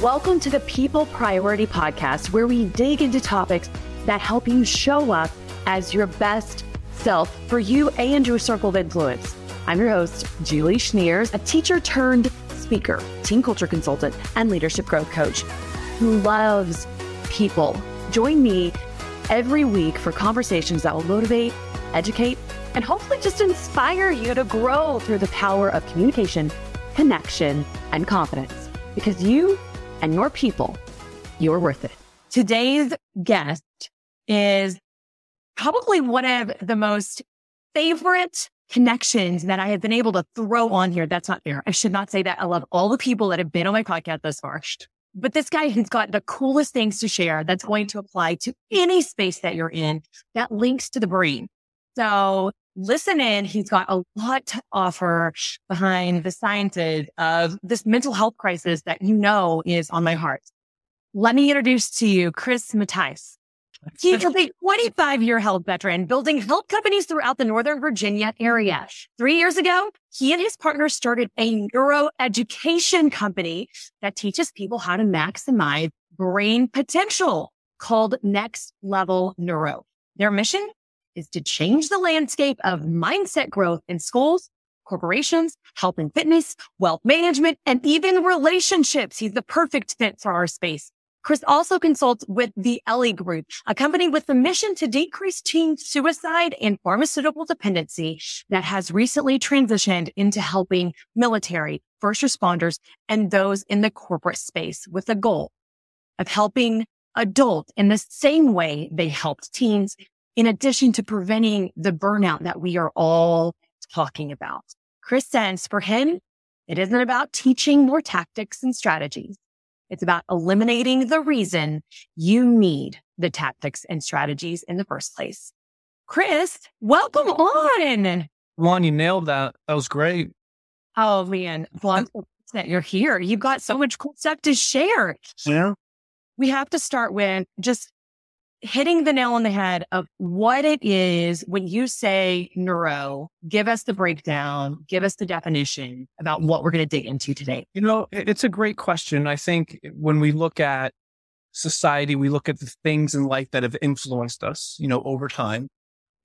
Welcome to the People Priority Podcast, where we dig into topics that help you show up as your best self for you and your circle of influence. I'm your host, Julie Schneers, a teacher turned speaker, team culture consultant, and leadership growth coach who loves people. Join me every week for conversations that will motivate, educate, and hopefully just inspire you to grow through the power of communication, connection, and confidence. Because you and your people, you're worth it. Today's guest is probably one of the most favorite connections that I have been able to throw on here. That's not fair. I should not say that. I love all the people that have been on my podcast thus far. But this guy has got the coolest things to share that's going to apply to any space that you're in that links to the brain. So listen in. He's got a lot to offer behind the sciences of this mental health crisis that you know is on my heart. Let me introduce to you Chris Mattice. He is a 25 year health veteran building health companies throughout the Northern Virginia area. Three years ago, he and his partner started a neuroeducation company that teaches people how to maximize brain potential called Next Level Neuro. Their mission is to change the landscape of mindset growth in schools, corporations, health and fitness, wealth management, and even relationships. He's the perfect fit for our space. Chris also consults with the Ellie Group, a company with the mission to decrease teen suicide and pharmaceutical dependency that has recently transitioned into helping military, first responders, and those in the corporate space with the goal of helping adults in the same way they helped teens, in addition to preventing the burnout that we are all talking about. Chris says for him, it isn't about teaching more tactics and strategies. It's about eliminating the reason you need the tactics and strategies in the first place. Chris, welcome on. Juan, you nailed that. That was great. Oh man, well, that you're here. You've got so much cool stuff to share. Yeah. We have to start with just hitting the nail on the head of what it is when you say neuro, give us the breakdown, give us the definition about what we're going to dig into today. You know, it's a great question. I think when we look at society, we look at the things in life that have influenced us, you know, over time,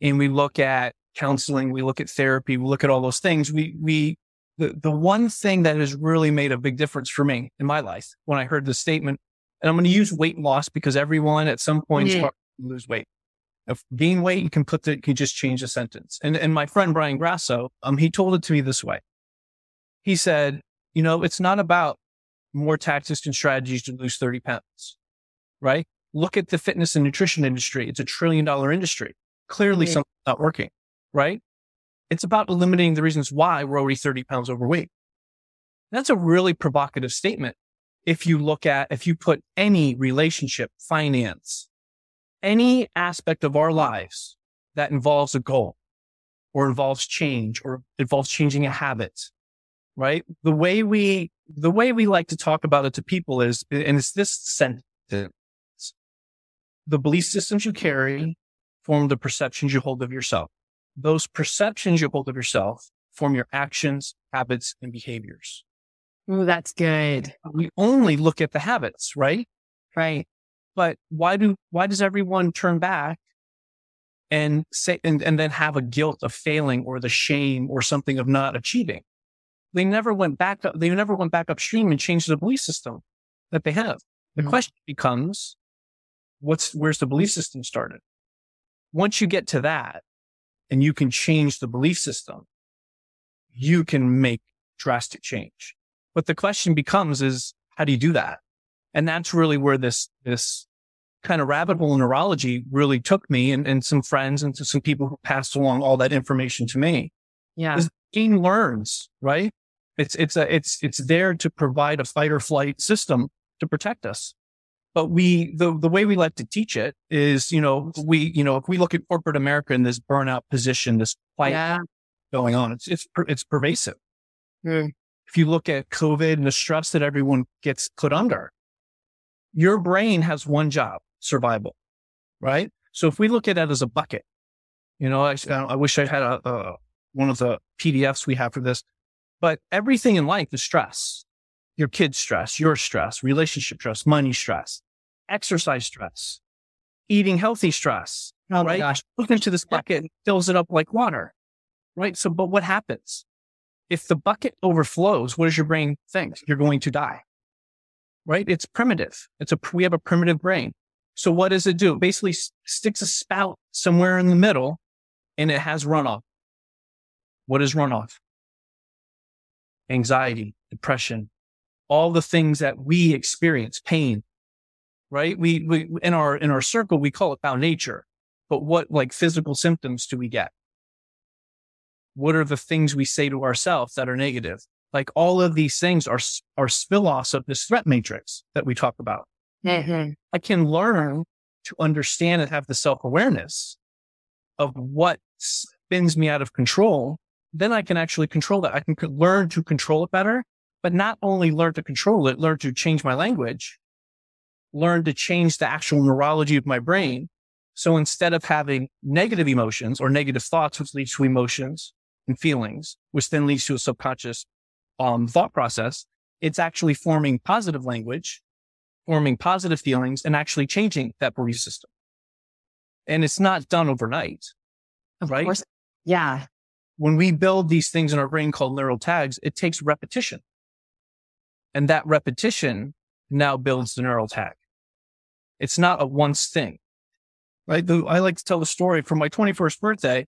and we look at counseling, we look at therapy, we look at all those things. We, we, the, the one thing that has really made a big difference for me in my life when I heard the statement and I'm going to use weight loss because everyone at some point yeah. lose weight. If gain weight, you can put the, you can just change the sentence. And, and my friend Brian Grasso, um, he told it to me this way. He said, you know, it's not about more tactics and strategies to lose 30 pounds, right? Look at the fitness and nutrition industry. It's a trillion dollar industry. Clearly yeah. something's not working, right? It's about eliminating the reasons why we're already 30 pounds overweight. That's a really provocative statement if you look at, if you put any relationship, finance, any aspect of our lives that involves a goal or involves change or involves changing a habit, right? The way we, the way we like to talk about it to people is, and it's this sentence, the belief systems you carry form the perceptions you hold of yourself. Those perceptions you hold of yourself form your actions, habits, and behaviors. Oh, that's good. We only look at the habits, right? Right. But why do, why does everyone turn back and say, and, and then have a guilt of failing or the shame or something of not achieving? They never went back up, they never went back upstream and changed the belief system that they have. The mm-hmm. question becomes, what's, where's the belief system started? Once you get to that and you can change the belief system, you can make drastic change. But the question becomes is how do you do that? And that's really where this, this kind of rabbit hole neurology really took me and, and some friends and some people who passed along all that information to me. Yeah. Game learns, right? It's, it's a, it's, it's there to provide a fight or flight system to protect us. But we, the, the way we like to teach it is, you know, we, you know, if we look at corporate America in this burnout position, this fight yeah. going on, it's, it's, it's pervasive. Mm if you look at COVID and the stress that everyone gets put under, your brain has one job, survival, right? So if we look at it as a bucket, you know, I, I wish I had a, a, one of the PDFs we have for this, but everything in life is stress. your kids stress, your stress, relationship stress, money stress, exercise stress, eating healthy stress. Oh right? gosh. Look into this bucket and fills it up like water. Right. So, but what happens? If the bucket overflows, what does your brain think? You're going to die. Right. It's primitive. It's a, we have a primitive brain. So what does it do? It basically sticks a spout somewhere in the middle and it has runoff. What is runoff? Anxiety, depression, all the things that we experience, pain, right? We, we, in our, in our circle, we call it found nature, but what like physical symptoms do we get? What are the things we say to ourselves that are negative? Like all of these things are, are spill offs of this threat matrix that we talk about. Mm-hmm. I can learn to understand and have the self awareness of what spins me out of control. Then I can actually control that. I can learn to control it better but not only learn to control it, learn to change my language, learn to change the actual neurology of my brain. So instead of having negative emotions or negative thoughts, which leads to emotions and feelings, which then leads to a subconscious um, thought process, it's actually forming positive language, forming positive feelings and actually changing that belief system. And it's not done overnight. Of right? Course. Yeah. When we build these things in our brain called neural tags, it takes repetition. And that repetition now builds the neural tag. It's not a once thing, right? I like to tell the story from my 21st birthday.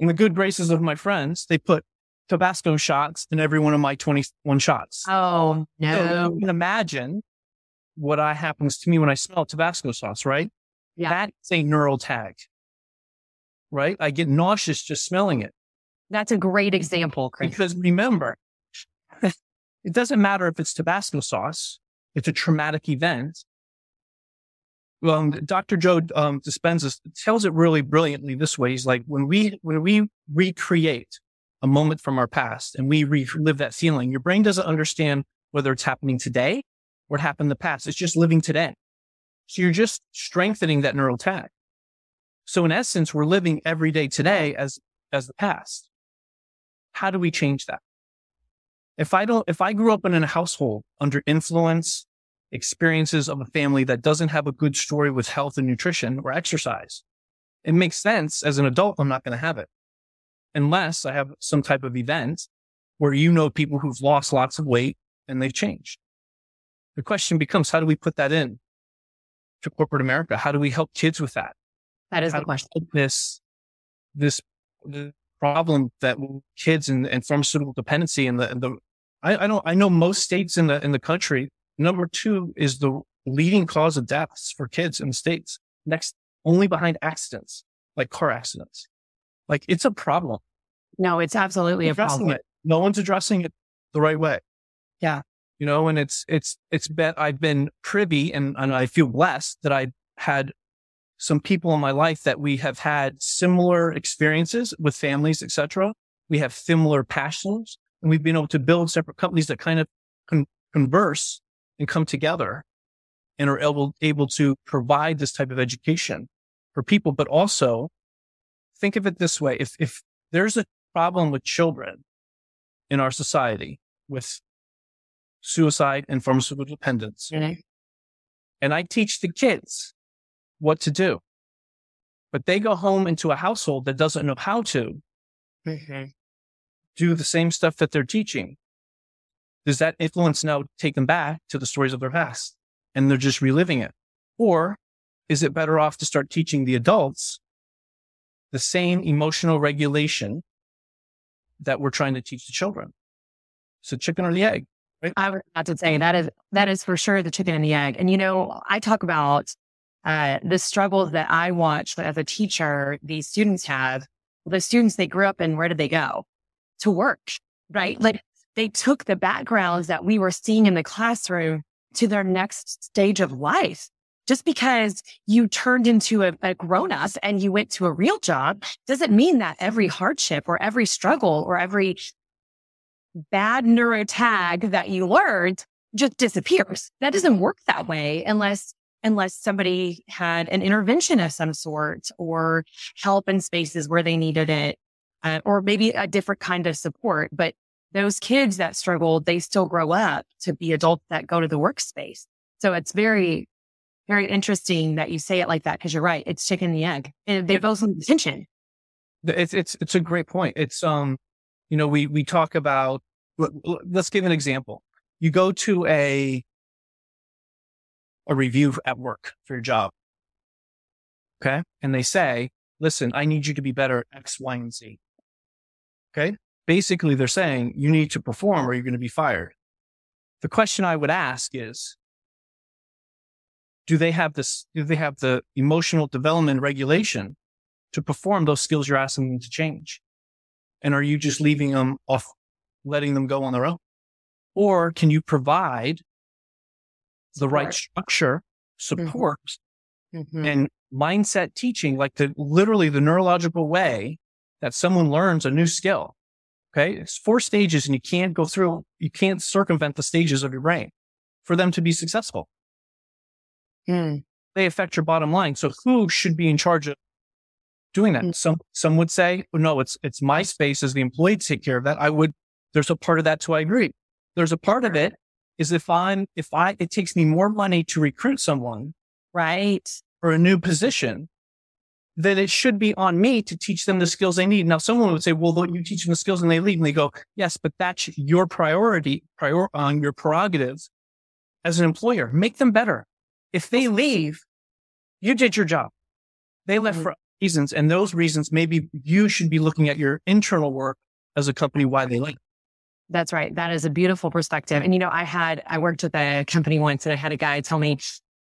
In the good graces of my friends, they put Tabasco shots in every one of my 21 shots. Oh, no. So you can imagine what I happens to me when I smell Tabasco sauce, right? Yeah. That's a neural tag, right? I get nauseous just smelling it. That's a great example, Chris. Because remember, it doesn't matter if it's Tabasco sauce. It's a traumatic event. Well, Dr. Joe um, Dispenza tells it really brilliantly this way. He's like, when we, when we recreate a moment from our past and we relive that feeling, your brain doesn't understand whether it's happening today or it happened in the past. It's just living today. So you're just strengthening that neural tag. So in essence, we're living every day today as, as the past. How do we change that? If I don't, if I grew up in a household under influence, experiences of a family that doesn't have a good story with health and nutrition or exercise, it makes sense as an adult, I'm not going to have it unless I have some type of event where you know people who've lost lots of weight and they've changed. The question becomes, how do we put that in to corporate America? How do we help kids with that? That is how the question. This, this, problem that kids and, and pharmaceutical dependency and the, and the I, I know I know most states in the in the country. Number two is the leading cause of deaths for kids in the states. Next, only behind accidents like car accidents. Like it's a problem. No, it's absolutely a problem. It. No one's addressing it the right way. Yeah. You know, and it's it's it's been I've been privy and and I feel blessed that I had some people in my life that we have had similar experiences with families, etc. We have similar passions and we've been able to build separate companies that kind of con- converse and come together and are able, able to provide this type of education for people. But also think of it this way. If, if there's a problem with children in our society with suicide and pharmaceutical dependence, mm-hmm. and I teach the kids what to do. But they go home into a household that doesn't know how to mm-hmm. do the same stuff that they're teaching. Does that influence now take them back to the stories of their past and they're just reliving it? Or is it better off to start teaching the adults the same emotional regulation that we're trying to teach the children? So chicken or the egg, right? I was about to say that is, that is for sure the chicken and the egg. And, you know, I talk about uh, the struggles that I watch as a teacher, these students have, the students they grew up in, where did they go? To work, right? Like they took the backgrounds that we were seeing in the classroom to their next stage of life. Just because you turned into a, a grown up and you went to a real job doesn't mean that every hardship or every struggle or every bad neuro tag that you learned just disappears. That doesn't work that way unless unless somebody had an intervention of some sort or help in spaces where they needed it, uh, or maybe a different kind of support. But those kids that struggled, they still grow up to be adults that go to the workspace. So it's very, very interesting that you say it like that because you're right. It's chicken and the egg. And they both need attention. It's it's it's a great point. It's um, you know, we we talk about. Let's give an example. You go to a a review at work for your job. Okay, and they say, "Listen, I need you to be better at X, Y, and Z." Okay, basically they're saying you need to perform or you're going to be fired. The question I would ask is, do they have this, do they have the emotional development regulation to perform those skills you're asking them to change? And are you just leaving them off, letting them go on their own? Or can you provide the right structure, Mm-hmm. support, Mhm. and mindset teaching, like the literally the neurological way that someone learns a new skill? Okay. It's four stages and you can't go through, you can't circumvent the stages of your brain for them to be successful. Mm. They affect your bottom line. So who should be in charge of doing that? Mm. Some, some would say, "Oh, no, it's, it's my space as the employee to take care of that. I would, there's a part of that too. I agree. There's a part of it is if I'm, if I, it takes me more money to recruit someone Right. for a new position, then it should be on me to teach them the skills they need. Now, someone would say, well, you teach them the skills and they leave. And they go, yes, but that's your priority, prior on your prerogative as an employer. Make them better. If they leave, you did your job. They left Mhm. for reasons and those reasons, maybe you should be looking at your internal work as a company, why they left. That's right. That is a beautiful perspective. And you know, I had, I worked with a company once and I had a guy tell me,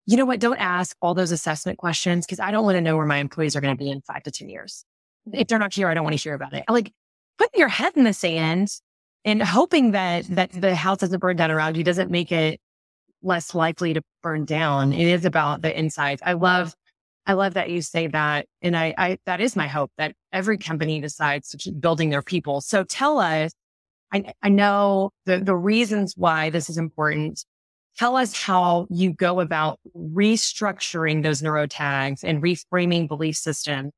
you know what, don't ask all those assessment questions because I don't want to know where my employees are going to be in five to 10 years. If mm-hmm. they're not here, I don't want to hear about it. Like putting your head in the sand and hoping that, that the house doesn't burn down around you doesn't make it less likely to burn down. It is about the insides. I love, I love that you say that. And I, I, that is my hope that every company decides to keep building their people. So tell us, I, I know the, the reasons why this is important. Tell us how you go about restructuring those neurotags and reframing belief system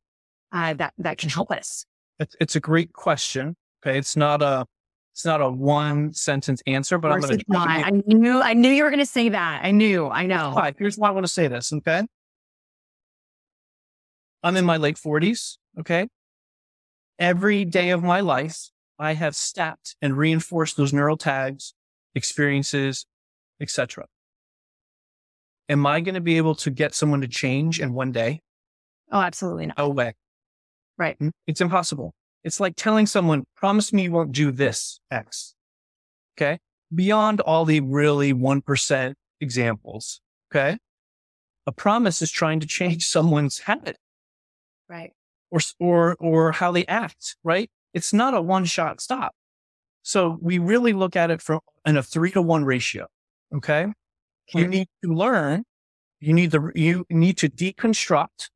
uh, that that can help us. It's, a great question. Okay. It's not a, it's not a one sentence answer, but I'm going not. I knew I knew you were going to say that. I knew. I know. Here's why I want to say this. Okay. I'm in my late forties. Okay. Every day of my life, I have stepped and reinforced those neural tags, experiences, etc. Am I going to be able to get someone to change in one day? Oh, absolutely not. No way. Right. Hmm? It's impossible. It's like telling someone, promise me you won't do this X. Okay. Beyond all the really 1% examples. Okay. A promise is trying to change someone's habit Right. or, or, or how they act, right? It's not a one shot stop. So we really look at it from in a three to one ratio. Okay. You need to learn. You need the, you need to deconstruct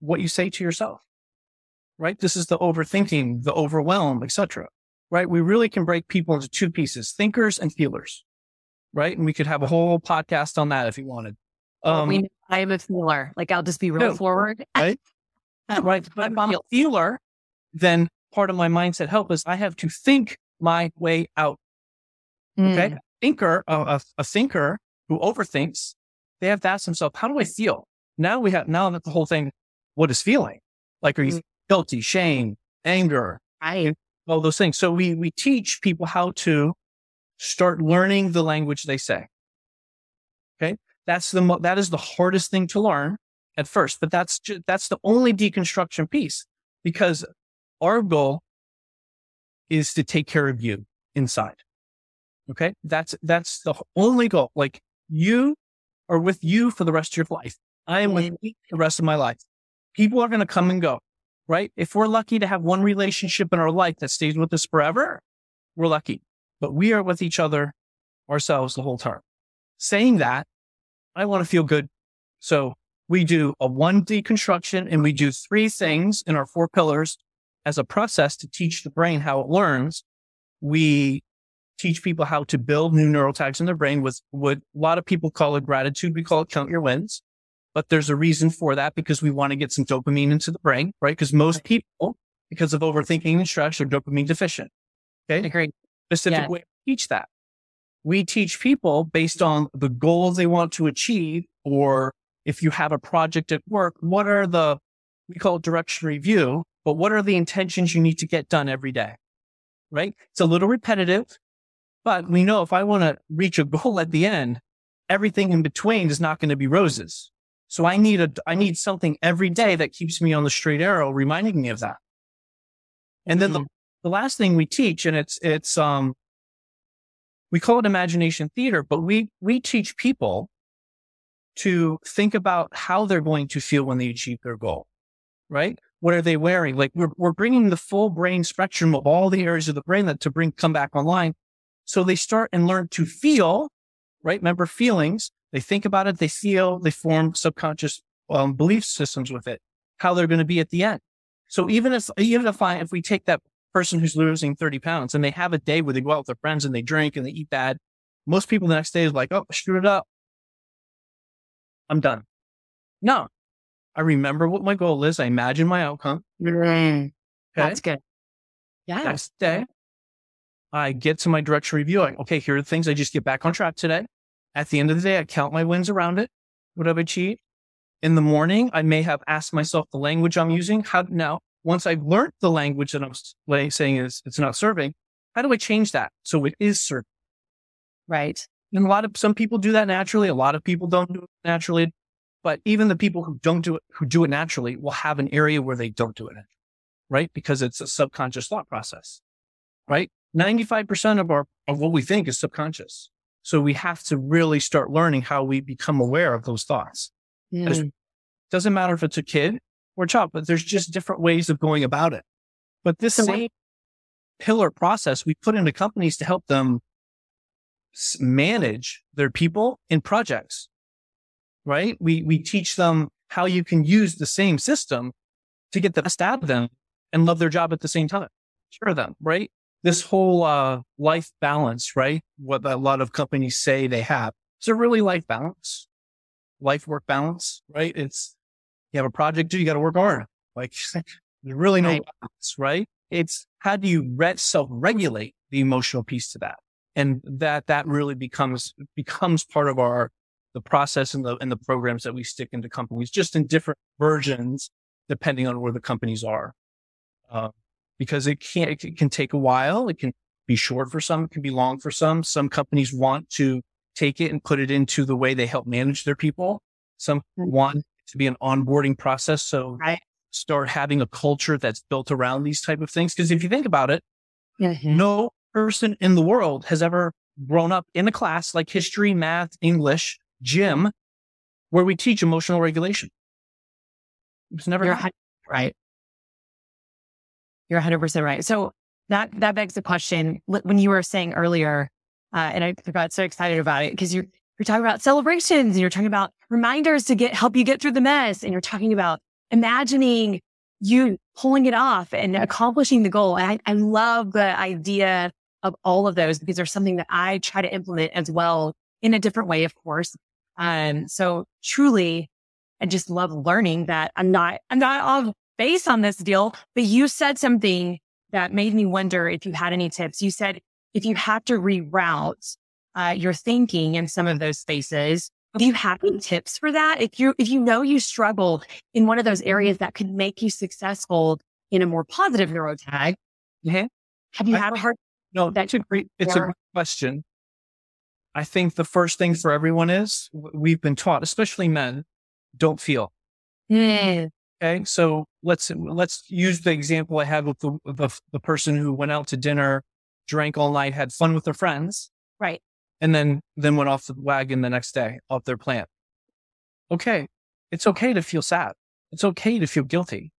what you say to yourself, right? This is the overthinking, the overwhelm, etc. Right? We really can break people into two pieces: thinkers and feelers, right? And we could have a whole podcast on that if you wanted. Um, we, I am a feeler. Like I'll just be real No. forward. right? But if I'm a feeler, then part of my mindset help is I have to think my way out. Okay. Mm, Thinker, a, a, a thinker who overthinks, they have to ask themselves, how do I feel? Now we have, now that the whole thing, what is feeling? Like, are you Mm. guilty, shame, anger, Right. all those things. So we, we teach people how to start learning the language they say. Okay. That's the, mo- that is the hardest thing to learn at first, but that's, ju- that's the only deconstruction piece because our goal is to take care of you inside. Okay. That's, that's the only goal. Like you are with you for the rest of your life. I am with mm-hmm. you the rest of my life. People are going to come and go, right? If we're lucky to have one relationship in our life that stays with us forever, we're lucky, but we are with each other ourselves the whole time. Saying that, I want to feel good. So we do a one deconstruction and we do three things in our four pillars as a process to teach the brain how it learns. We teach people how to build new neural tags in their brain with what a lot of people call it gratitude. We call it count your wins, but there's a reason for that because we want to get some dopamine into the brain, right? Because most people because of overthinking and stress are dopamine deficient. Okay. Agreed. Specific Yeah. way to teach that. We teach people based on the goals they want to achieve, or if you have a project at work, what are the, we call it direction review, but what are the intentions you need to get done every day? Right? It's a little repetitive, but we know if I want to reach a goal at the end, everything in between is not going to be roses. So I need a, I need something every day that keeps me on the straight arrow, reminding me of that. And then the, the last thing we teach, and it's, it's, um, we call it imagination theater, but we, we teach people to think about how they're going to feel when they achieve their goal, right? What are they wearing? Like we're, we're bringing the full brain spectrum of all the areas of the brain that to bring, come back online. So they start and learn to feel, right? Remember feelings. They think about it. They feel, they form subconscious um, belief systems with it, how they're going to be at the end. So even if, even if I, if we take that person who's losing 30 pounds and they have a day where they go out with their friends and they drink and they eat bad, most people the next day is like, oh, I screwed it up. I'm done. No, I remember what my goal is. I imagine my outcome. Okay. That's good. Yeah. Next day, I get to my direction review. I, okay, here are the things I just get back on track today. At the end of the day, I count my wins around it. What I've achieved. In the morning, I may have asked myself the language I'm using. How now, once I've learned the language that I'm saying is it's not serving, how do I change that so it is serving? Right. And a lot of some people do that naturally. A lot of people don't do it naturally. But even the people who don't do it, who do it naturally will have an area where they don't do it, right? Because it's a subconscious thought process, right? 95% of our, of what we think is subconscious. So we have to really start learning how we become aware of those thoughts. Mm. Doesn't matter if it's a kid or a child, but there's just different ways of going about it. But this So same pillar process we put into companies to help them manage their people in projects, right? We, we teach them how you can use the same system to get the best out of them and love their job at the same time. Sure them, right? This whole, uh, life balance, right? What a lot of companies say they have. Is there really life balance? Life work balance, right? It's, you have a project, you got to work hard. Like there's really no Right. balance, right? It's how do you re- self-regulate the emotional piece to that? And that, that really becomes, becomes part of our, the process and the, and the programs that we stick into companies, just in different versions, depending on where the companies are. Uh, because it can, it can take a while. It can be short for some. It can be long for some. Some companies want to take it and put it into the way they help manage their people. Some want to be an onboarding process. So Right. start having a culture that's built around these type of things. Because if you think about it, Mhm. no person in the world has ever grown up in a class like history, math, English, gym, where we teach emotional regulation. It's never right. You're 100% right. So that, that begs the question when you were saying earlier, uh, and I got so excited about it because you're, you're talking about celebrations and you're talking about reminders to get, help you get through the mess. And you're talking about imagining you pulling it off and accomplishing the goal. And I, I love the idea of all of those because there's something that I try to implement as well in a different way, of course. Um, so truly, I just love learning that I'm not, I'm not off base on this deal, but you said something that made me wonder if you had any tips. You said if you have to reroute uh, your thinking in some of those spaces, do you have any tips for that? If you if you know you struggle in one of those areas that could make you successful in a more positive neurotag, Mhm. have you I- had a hard? No, that's a great, it's a great question. I think the first thing for everyone is we've been taught, especially men, don't feel. Mm, Okay. So let's, let's use the example I had with the, the, the person who went out to dinner, drank all night, had fun with their friends, right. and then, then went off the wagon the next day off their plant. Okay. It's okay to feel sad. It's okay to feel guilty.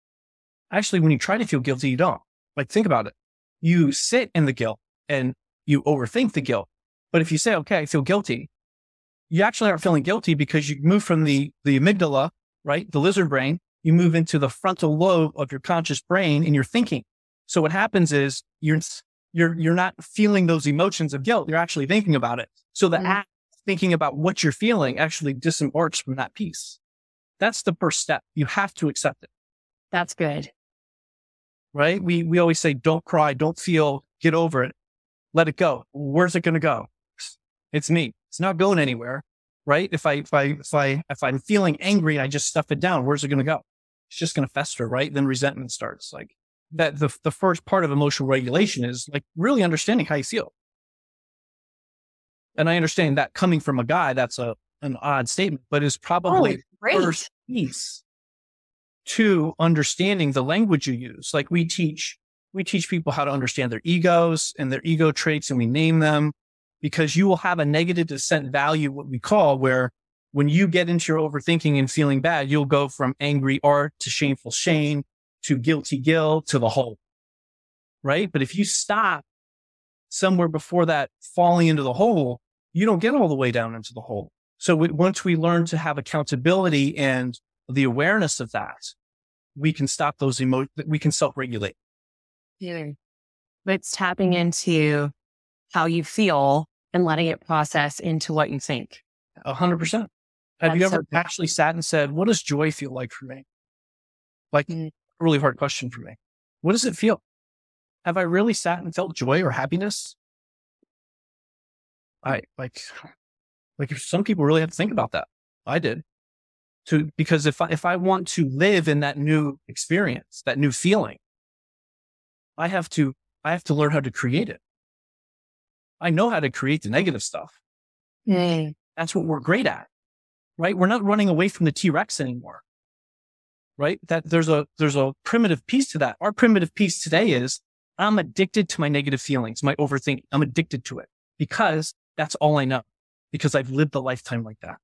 Actually, when you try to feel guilty, you don't. Like, think about it. You sit in the guilt and you overthink the guilt. But if you say, okay, I feel guilty, you actually aren't feeling guilty because you move from the, the amygdala, right? The lizard brain, you move into the frontal lobe of your conscious brain and you're thinking. So what happens is you're, you're, you're not feeling those emotions of guilt. You're actually thinking about it. So the Mhm. act of thinking about what you're feeling actually disembarks from that piece. That's the first step. You have to accept it. That's good. right? We, we always say, don't cry, don't feel, get over it, let it go. Where's it going to go? It's me. It's not going anywhere, right? If I, if I, if I, if I'm feeling angry, and I just stuff it down. Where's it going to go? It's just going to fester, right? Then resentment starts. Like that, the, the first part of emotional regulation is like really understanding how you feel. And I understand that coming from a guy, that's a, an odd statement, but is oh, probably oh, first piece to understanding the language you use. Like we teach, we teach people how to understand their egos and their ego traits and we name them because you will have a negative descent value, what we call where when you get into your overthinking and feeling bad, you'll go from angry art to shameful shame to guilty guilt to the hole. Right. But if you stop somewhere before that falling into the hole, you don't get all the way down into the hole. So we, once we learn to have accountability and the awareness of that, we can stop those emotions, we can self regulate. Yeah. But it's tapping into how you feel and letting it process into what you think. A hundred percent. Have you ever so actually sat and said, what does joy feel like for me? Like mm. a really hard question for me. What does it feel? Have I really sat and felt joy or happiness? I like like if some people really have to think about that. I did. To because if I if I want to live in that new experience, that new feeling, I have to I have to learn how to create it. I know how to create the negative stuff. Mm. That's what we're great at. Right? We're not running away from the T-Rex anymore. Right? That there's a there's a primitive piece to that. Our primitive piece today is I'm addicted to my negative feelings, my overthinking. I'm addicted to it because that's all I know because I've lived a lifetime like that.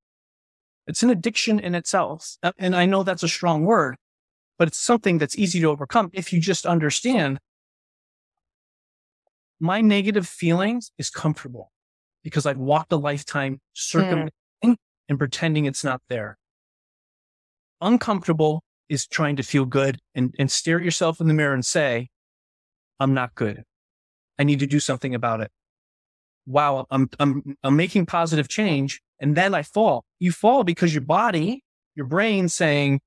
It's an addiction in itself. Uh, and I know that's a strong word, but it's something that's easy to overcome if you just understand my negative feelings is comfortable because I've walked a lifetime circumventing mm. And pretending it's not there. Uncomfortable is trying to feel good and, and stare at yourself in the mirror and say, I'm not good. I need to do something about it wow, I'm, I'm, I'm making positive change. And then I fall. You fall because your body, your brain saying,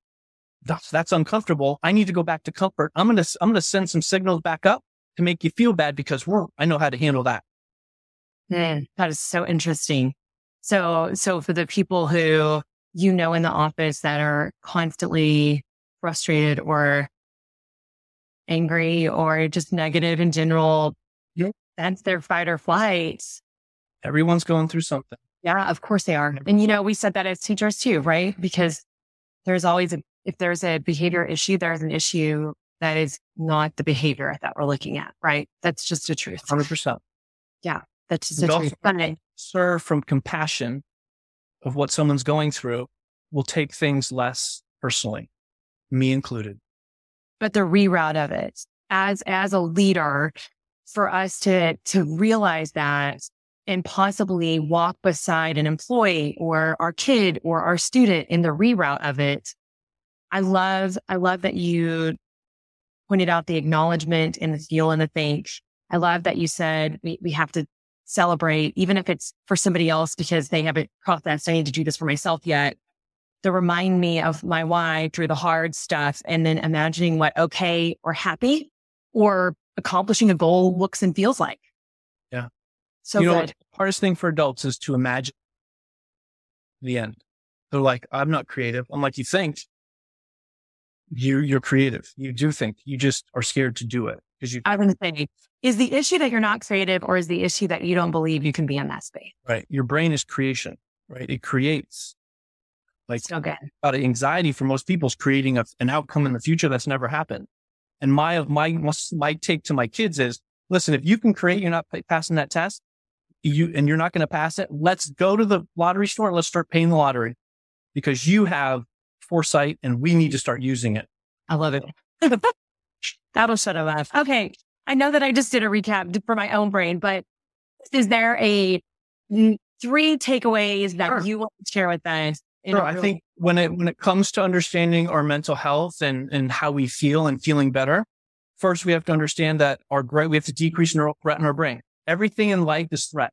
that's, that's uncomfortable. I need to go back to comfort. I'm going to, I'm going to send some signals back up to make you feel bad because we're, I know how to handle that. Mm, that is so interesting. So, so for the people who you know in the office that are constantly frustrated or angry or just negative in general, that's their fight or flight. Everyone's going through something. Yeah, of course they are. And you know, we said that as teachers too, right? Because there's always a, if there's a behavior issue, there's an issue that is not the behavior that we're looking at, right? That's just the truth. 100%. Yeah, that's just the truth. But serve from compassion of what someone's going through will take things less personally, me included. But the reroute of it as, as a leader, for us to, to realize that and possibly walk beside an employee or our kid or our student in the reroute of it. I love, I love that you pointed out the acknowledgement and the feel and the thank. I love that you said we, we have to celebrate, even if it's for somebody else because they haven't processed, I need to do this for myself yet. To remind me of my why through the hard stuff and then imagining what okay or happy or accomplishing a goal looks and feels like. Yeah. So you know, good. hardest thing for adults is to imagine the end. They're like, I'm not creative. I'm like, you think you you're creative. You do think. You just are scared to do it because you. I was going to say, is the issue that you're not creative, or is the issue that you don't believe you can be in that space? Right. Your brain is creation. Right. It creates. Like so good. Out of anxiety for most people is creating a, an outcome in the future that's never happened. And my, my, my take to my kids is, listen, if you can create, you're not passing that test, you, and you're not going to pass it. Let's go to the lottery store and let's start paying the lottery because you have foresight and we need to start using it. I love it. That'll shut them up. Okay. I know that I just did a recap for my own brain, but is there a three takeaways that sure. you want to share with us Sure. I think when it when it comes to understanding our mental health and and how we feel and feeling better, first we have to understand that our great we have to decrease neural threat in our brain. Everything in life is threat,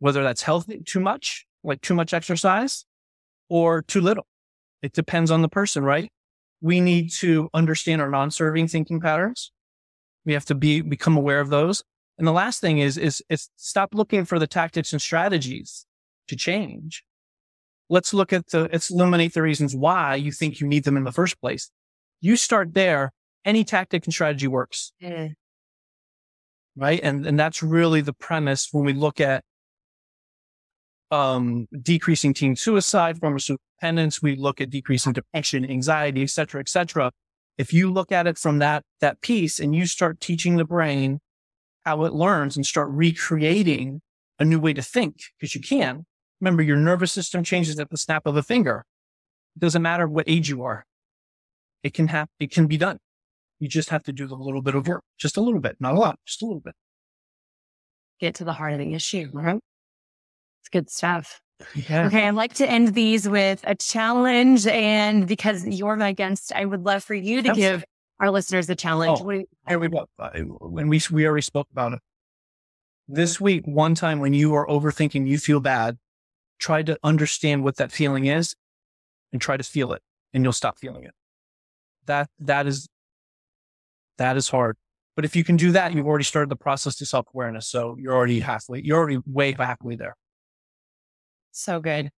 whether that's healthy too much, like too much exercise, or too little. It depends on the person, right? We need to understand our non-serving thinking patterns. We have to be, become aware of those. And the last thing is, is, is stop looking for the tactics and strategies to change. Let's look at the, let's eliminate the reasons why you think you need them in the first place. You start there. Any tactic and strategy works. Mm. Right. And, and that's really the premise when we look at um, decreasing teen suicide, pharmaceutical dependence. We look at decreasing depression, anxiety, et cetera, et cetera. If you look at it from that, that piece and you start teaching the brain how it learns and start recreating a new way to think, because you can. Remember, your nervous system changes at the snap of a finger. It doesn't matter what age you are. It can have, it can be done. You just have to do a little bit of work, just a little bit, not a lot, just a little bit. Get to the heart of the issue. Right? It's good stuff. Yeah. Okay. I'd like to end these with a challenge. And because you're my guest, I would love for you to give our listeners a challenge. Oh. What you- Here we go. Uh, When we, we already spoke about it. This week, one time when you are overthinking, you feel bad, try to understand what that feeling is and try to feel it and you'll stop feeling it. That, that is, that is hard. But if you can do that, you've already started the process to self awareness. So you're already halfway, you're already way halfway there. So good.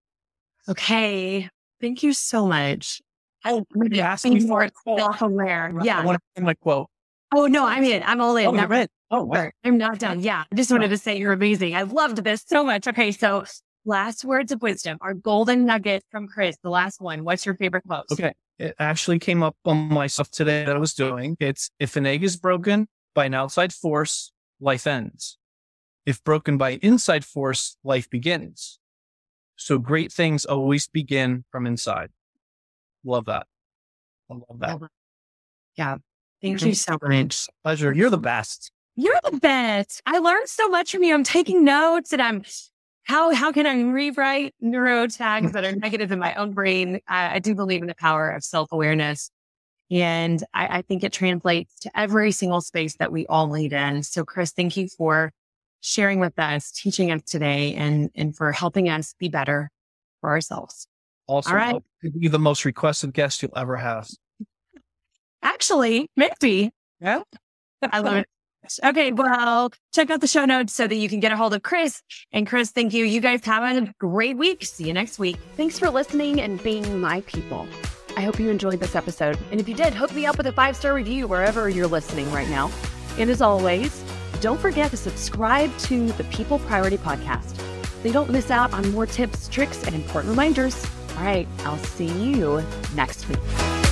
Okay. Thank you so much. I You asked you for a quote. self-aware. I Yeah. want to my quote. Oh no, I'm in. I'm all in. Oh, read. Oh, wow. I'm not done. Yeah. I just wanted to say you're amazing. I loved this so much. Okay. So last words of wisdom, our golden nugget from Chris, the last one. What's your favorite quote? Okay. It actually came up on my stuff today that I was doing. It's if an egg is broken by an outside force, life ends. If broken by inside force, life begins. So great things always begin from inside. Love that. I love that. Yeah. Thank you so much. Pleasure. You're the best. You're the best. I learned so much from you. I'm taking notes and I'm how how can I rewrite neuro tags that are negative in my own brain? I, I do believe in the power of self awareness, and I, I think it translates to every single space that we all lead in. So, Chris, thank you for sharing with us, teaching us today, and and for helping us be better for ourselves. Also, All right. you're the most requested guest you'll ever have. Actually, maybe. Yeah. I love it. Okay, well, check out the show notes so that you can get a hold of Chris. And Chris, thank you. You guys have a great week. See you next week. Thanks for listening and being my people. I hope you enjoyed this episode. And if you did, hook me up with a five star review wherever you're listening right now. And as always, don't forget to subscribe to the People Priority Podcast so you don't miss out on more tips, tricks, and important reminders. All right, I'll see you next week.